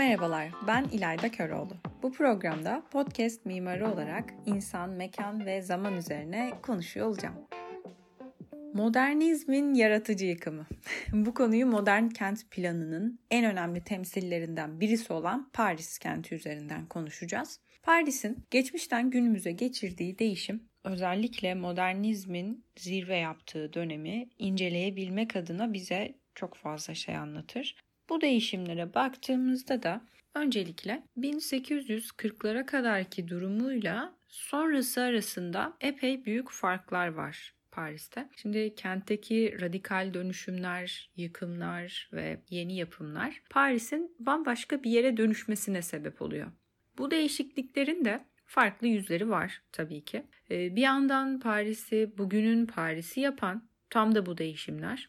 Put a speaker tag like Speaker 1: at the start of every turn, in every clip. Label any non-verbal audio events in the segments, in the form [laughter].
Speaker 1: Merhabalar, ben İlayda Köroğlu. Bu programda podcast mimarı olarak insan, mekan ve zaman üzerine konuşuyor olacağım. Modernizmin yaratıcı yıkımı. [laughs] Bu konuyu modern kent planının en önemli temsillerinden birisi olan Paris kenti üzerinden konuşacağız. Paris'in geçmişten günümüze geçirdiği değişim özellikle modernizmin zirve yaptığı dönemi inceleyebilmek adına bize çok fazla şey anlatır. Bu değişimlere baktığımızda da öncelikle 1840'lara kadarki durumuyla sonrası arasında epey büyük farklar var Paris'te. Şimdi kentteki radikal dönüşümler, yıkımlar ve yeni yapımlar Paris'in bambaşka bir yere dönüşmesine sebep oluyor. Bu değişikliklerin de farklı yüzleri var tabii ki. Ee, bir yandan Paris'i bugünün Paris'i yapan tam da bu değişimler.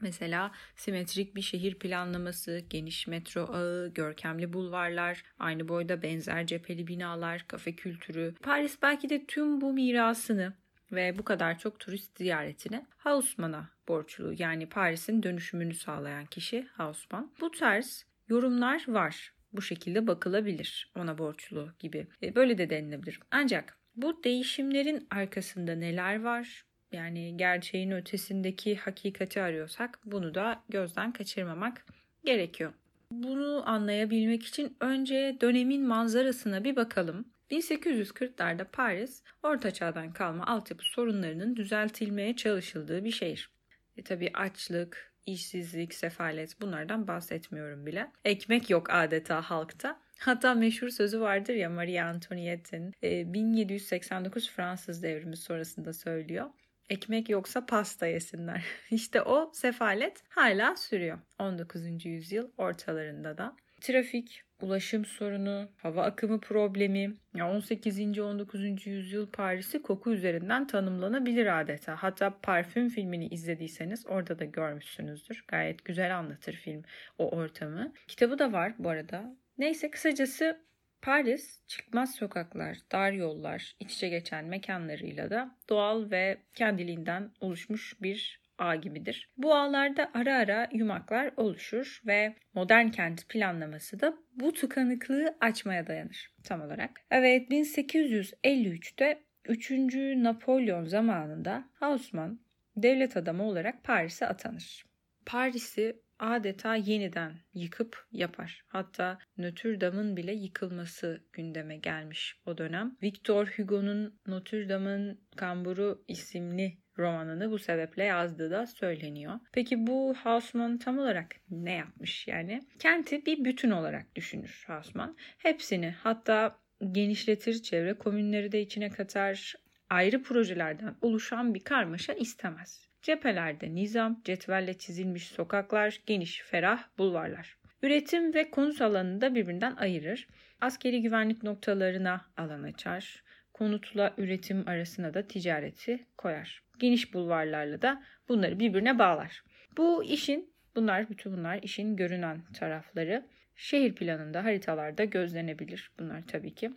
Speaker 1: Mesela simetrik bir şehir planlaması, geniş metro ağı, görkemli bulvarlar, aynı boyda benzer cepheli binalar, kafe kültürü. Paris belki de tüm bu mirasını ve bu kadar çok turist ziyaretini Haussmann'a borçlu. Yani Paris'in dönüşümünü sağlayan kişi Haussmann. Bu tarz yorumlar var. Bu şekilde bakılabilir ona borçlu gibi. E, böyle de denilebilir. Ancak bu değişimlerin arkasında neler var? Yani gerçeğin ötesindeki hakikati arıyorsak bunu da gözden kaçırmamak gerekiyor. Bunu anlayabilmek için önce dönemin manzarasına bir bakalım. 1840'larda Paris, Orta Çağ'dan kalma altyapı sorunlarının düzeltilmeye çalışıldığı bir şehir. E tabi açlık, işsizlik, sefalet bunlardan bahsetmiyorum bile. Ekmek yok adeta halkta. Hatta meşhur sözü vardır ya Marie Antoinette'in 1789 Fransız devrimi sonrasında söylüyor. Ekmek yoksa pasta yesinler. [laughs] İşte o sefalet hala sürüyor 19. yüzyıl ortalarında da. Trafik, ulaşım sorunu, hava akımı problemi, 18. 19. yüzyıl Paris'i koku üzerinden tanımlanabilir adeta. Hatta parfüm filmini izlediyseniz orada da görmüşsünüzdür. Gayet güzel anlatır film o ortamı. Kitabı da var bu arada. Neyse kısacası Paris, çıkmaz sokaklar, dar yollar, iç içe geçen mekanlarıyla da doğal ve kendiliğinden oluşmuş bir ağ gibidir. Bu ağlarda ara ara yumaklar oluşur ve modern kent planlaması da bu tıkanıklığı açmaya dayanır tam olarak. Evet 1853'te 3. Napolyon zamanında Haussmann devlet adamı olarak Paris'e atanır. Paris'i adeta yeniden yıkıp yapar. Hatta Notre Dame'ın bile yıkılması gündeme gelmiş o dönem. Victor Hugo'nun Notre Dame'ın Kamburu isimli romanını bu sebeple yazdığı da söyleniyor. Peki bu Hausmann tam olarak ne yapmış yani? Kenti bir bütün olarak düşünür Hausmann. Hepsini hatta genişletir, çevre komünleri de içine katar, ayrı projelerden oluşan bir karmaşa istemez. Cephelerde nizam, cetvelle çizilmiş sokaklar, geniş, ferah bulvarlar. Üretim ve konut alanını da birbirinden ayırır. Askeri güvenlik noktalarına alan açar. Konutla üretim arasına da ticareti koyar. Geniş bulvarlarla da bunları birbirine bağlar. Bu işin, bunlar bütün bunlar işin görünen tarafları. Şehir planında haritalarda gözlenebilir bunlar tabii ki.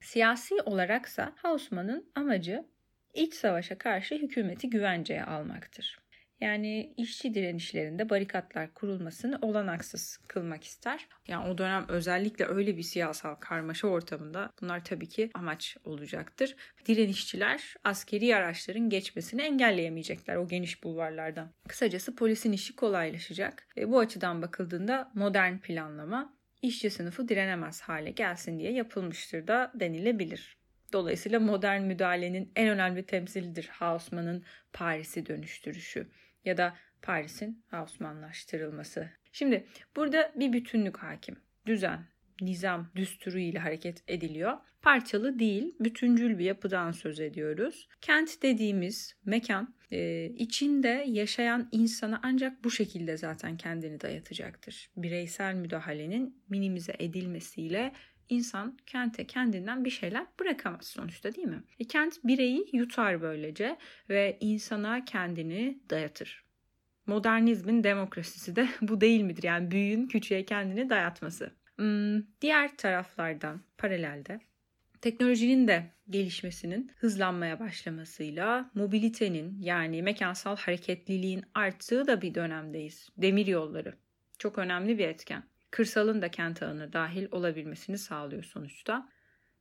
Speaker 1: Siyasi olaraksa Hausmann'ın amacı iç savaşa karşı hükümeti güvenceye almaktır. Yani işçi direnişlerinde barikatlar kurulmasını olanaksız kılmak ister. Yani o dönem özellikle öyle bir siyasal karmaşa ortamında bunlar tabii ki amaç olacaktır. Direnişçiler askeri araçların geçmesini engelleyemeyecekler o geniş bulvarlardan. Kısacası polisin işi kolaylaşacak. E, bu açıdan bakıldığında modern planlama işçi sınıfı direnemez hale gelsin diye yapılmıştır da denilebilir. Dolayısıyla modern müdahalenin en önemli temsilidir Haussmann'ın Paris'i dönüştürüşü ya da Paris'in Haussmannlaştırılması. Şimdi burada bir bütünlük hakim. Düzen, nizam, düsturu ile hareket ediliyor. Parçalı değil, bütüncül bir yapıdan söz ediyoruz. Kent dediğimiz mekan e, içinde yaşayan insana ancak bu şekilde zaten kendini dayatacaktır. Bireysel müdahalenin minimize edilmesiyle insan kente kendinden bir şeyler bırakamaz sonuçta değil mi? E, kent bireyi yutar böylece ve insana kendini dayatır. Modernizmin demokrasisi de [laughs] bu değil midir? Yani büyüğün küçüğe kendini dayatması. Hmm, diğer taraflardan paralelde teknolojinin de gelişmesinin hızlanmaya başlamasıyla mobilitenin yani mekansal hareketliliğin arttığı da bir dönemdeyiz. Demir yolları çok önemli bir etken. Kırsalın da kent ağına dahil olabilmesini sağlıyor sonuçta.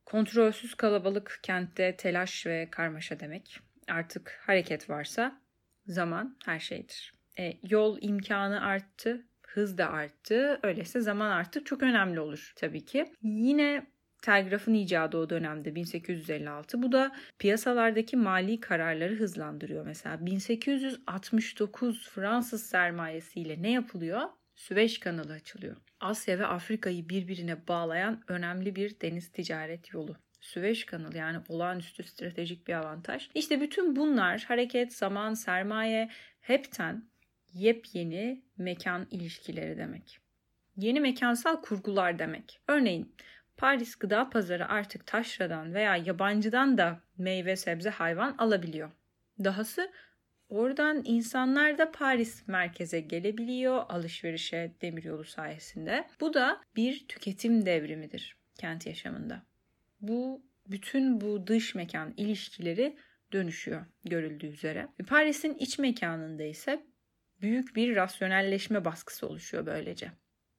Speaker 1: Kontrolsüz kalabalık kentte telaş ve karmaşa demek. Artık hareket varsa zaman her şeydir. E, yol imkanı arttı, hız da arttı. Öyleyse zaman artık çok önemli olur tabii ki. Yine telgrafın icadı o dönemde 1856. Bu da piyasalardaki mali kararları hızlandırıyor. Mesela 1869 Fransız sermayesiyle ne yapılıyor? Süveyş kanalı açılıyor. Asya ve Afrika'yı birbirine bağlayan önemli bir deniz ticaret yolu. Süveyş kanalı yani olağanüstü stratejik bir avantaj. İşte bütün bunlar hareket, zaman, sermaye hepten yepyeni mekan ilişkileri demek. Yeni mekansal kurgular demek. Örneğin Paris gıda pazarı artık taşradan veya yabancıdan da meyve sebze hayvan alabiliyor. Dahası oradan insanlar da Paris merkeze gelebiliyor alışverişe demiryolu sayesinde. Bu da bir tüketim devrimidir kent yaşamında. Bu bütün bu dış mekan ilişkileri dönüşüyor görüldüğü üzere. Paris'in iç mekanında ise büyük bir rasyonelleşme baskısı oluşuyor böylece.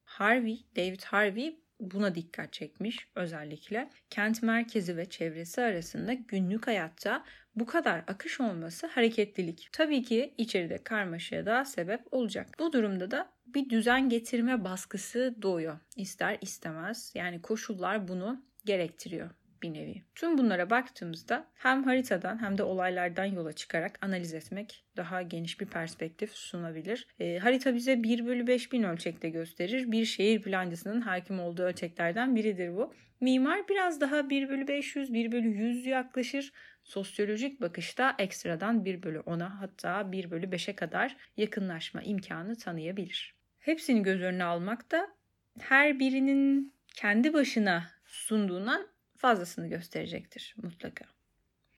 Speaker 1: Harvey, David Harvey buna dikkat çekmiş özellikle. Kent merkezi ve çevresi arasında günlük hayatta bu kadar akış olması hareketlilik. Tabii ki içeride karmaşaya da sebep olacak. Bu durumda da bir düzen getirme baskısı doğuyor. İster istemez yani koşullar bunu gerektiriyor bir nevi. Tüm bunlara baktığımızda hem haritadan hem de olaylardan yola çıkarak analiz etmek daha geniş bir perspektif sunabilir. E, harita bize 1 bölü 5000 ölçekte gösterir. Bir şehir plancısının hakim olduğu ölçeklerden biridir bu. Mimar biraz daha 1 bölü 500, 1 bölü 100 yaklaşır. Sosyolojik bakışta ekstradan 1 bölü 10'a hatta 1 bölü 5'e kadar yakınlaşma imkanı tanıyabilir. Hepsini göz önüne almak da her birinin kendi başına sunduğundan fazlasını gösterecektir mutlaka.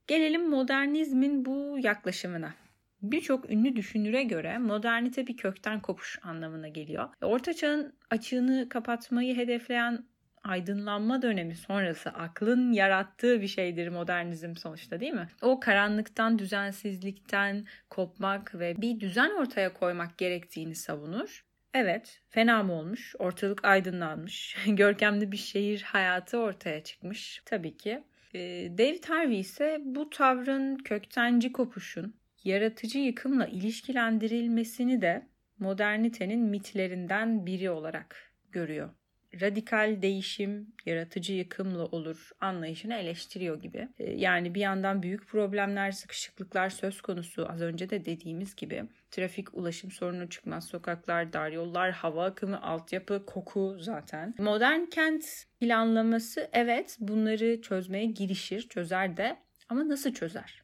Speaker 1: Gelelim modernizmin bu yaklaşımına. Birçok ünlü düşünüre göre modernite bir kökten kopuş anlamına geliyor. Orta çağın açığını kapatmayı hedefleyen aydınlanma dönemi sonrası aklın yarattığı bir şeydir modernizm sonuçta değil mi? O karanlıktan, düzensizlikten kopmak ve bir düzen ortaya koymak gerektiğini savunur. Evet, fena mı olmuş? Ortalık aydınlanmış. [laughs] Görkemli bir şehir hayatı ortaya çıkmış. Tabii ki. Ee, David Harvey ise bu tavrın köktenci kopuşun yaratıcı yıkımla ilişkilendirilmesini de modernitenin mitlerinden biri olarak görüyor radikal değişim yaratıcı yıkımla olur anlayışını eleştiriyor gibi. Ee, yani bir yandan büyük problemler, sıkışıklıklar söz konusu az önce de dediğimiz gibi. Trafik, ulaşım sorunu çıkmaz sokaklar, dar yollar, hava akımı, altyapı, koku zaten. Modern kent planlaması evet bunları çözmeye girişir, çözer de ama nasıl çözer?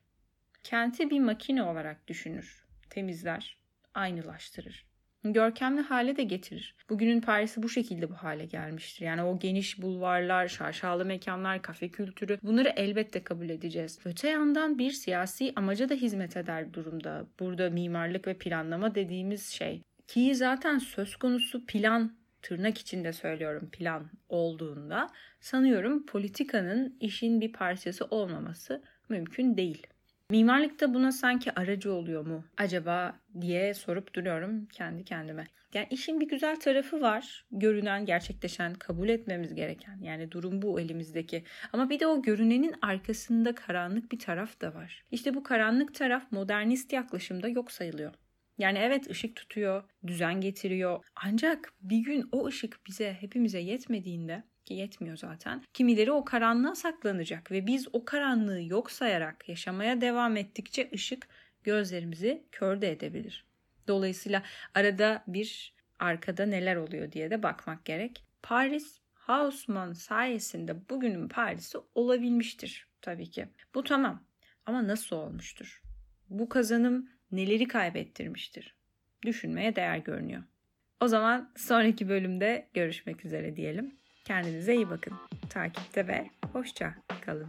Speaker 1: Kenti bir makine olarak düşünür, temizler, aynılaştırır görkemli hale de getirir. Bugünün Paris'i bu şekilde bu hale gelmiştir. Yani o geniş bulvarlar, şaşalı mekanlar, kafe kültürü bunları elbette kabul edeceğiz. Öte yandan bir siyasi amaca da hizmet eder durumda. Burada mimarlık ve planlama dediğimiz şey. Ki zaten söz konusu plan tırnak içinde söylüyorum plan olduğunda sanıyorum politikanın işin bir parçası olmaması mümkün değil. Mimarlık da buna sanki aracı oluyor mu acaba diye sorup duruyorum kendi kendime. Yani işin bir güzel tarafı var. Görünen, gerçekleşen, kabul etmemiz gereken. Yani durum bu elimizdeki. Ama bir de o görünenin arkasında karanlık bir taraf da var. İşte bu karanlık taraf modernist yaklaşımda yok sayılıyor. Yani evet ışık tutuyor, düzen getiriyor. Ancak bir gün o ışık bize hepimize yetmediğinde ki yetmiyor zaten. Kimileri o karanlığa saklanacak ve biz o karanlığı yok sayarak yaşamaya devam ettikçe ışık gözlerimizi kör de edebilir. Dolayısıyla arada bir arkada neler oluyor diye de bakmak gerek. Paris Haussmann sayesinde bugünün Paris'i olabilmiştir tabii ki. Bu tamam ama nasıl olmuştur? Bu kazanım neleri kaybettirmiştir? Düşünmeye değer görünüyor. O zaman sonraki bölümde görüşmek üzere diyelim. Kendinize iyi bakın. Takipte ve hoşça kalın.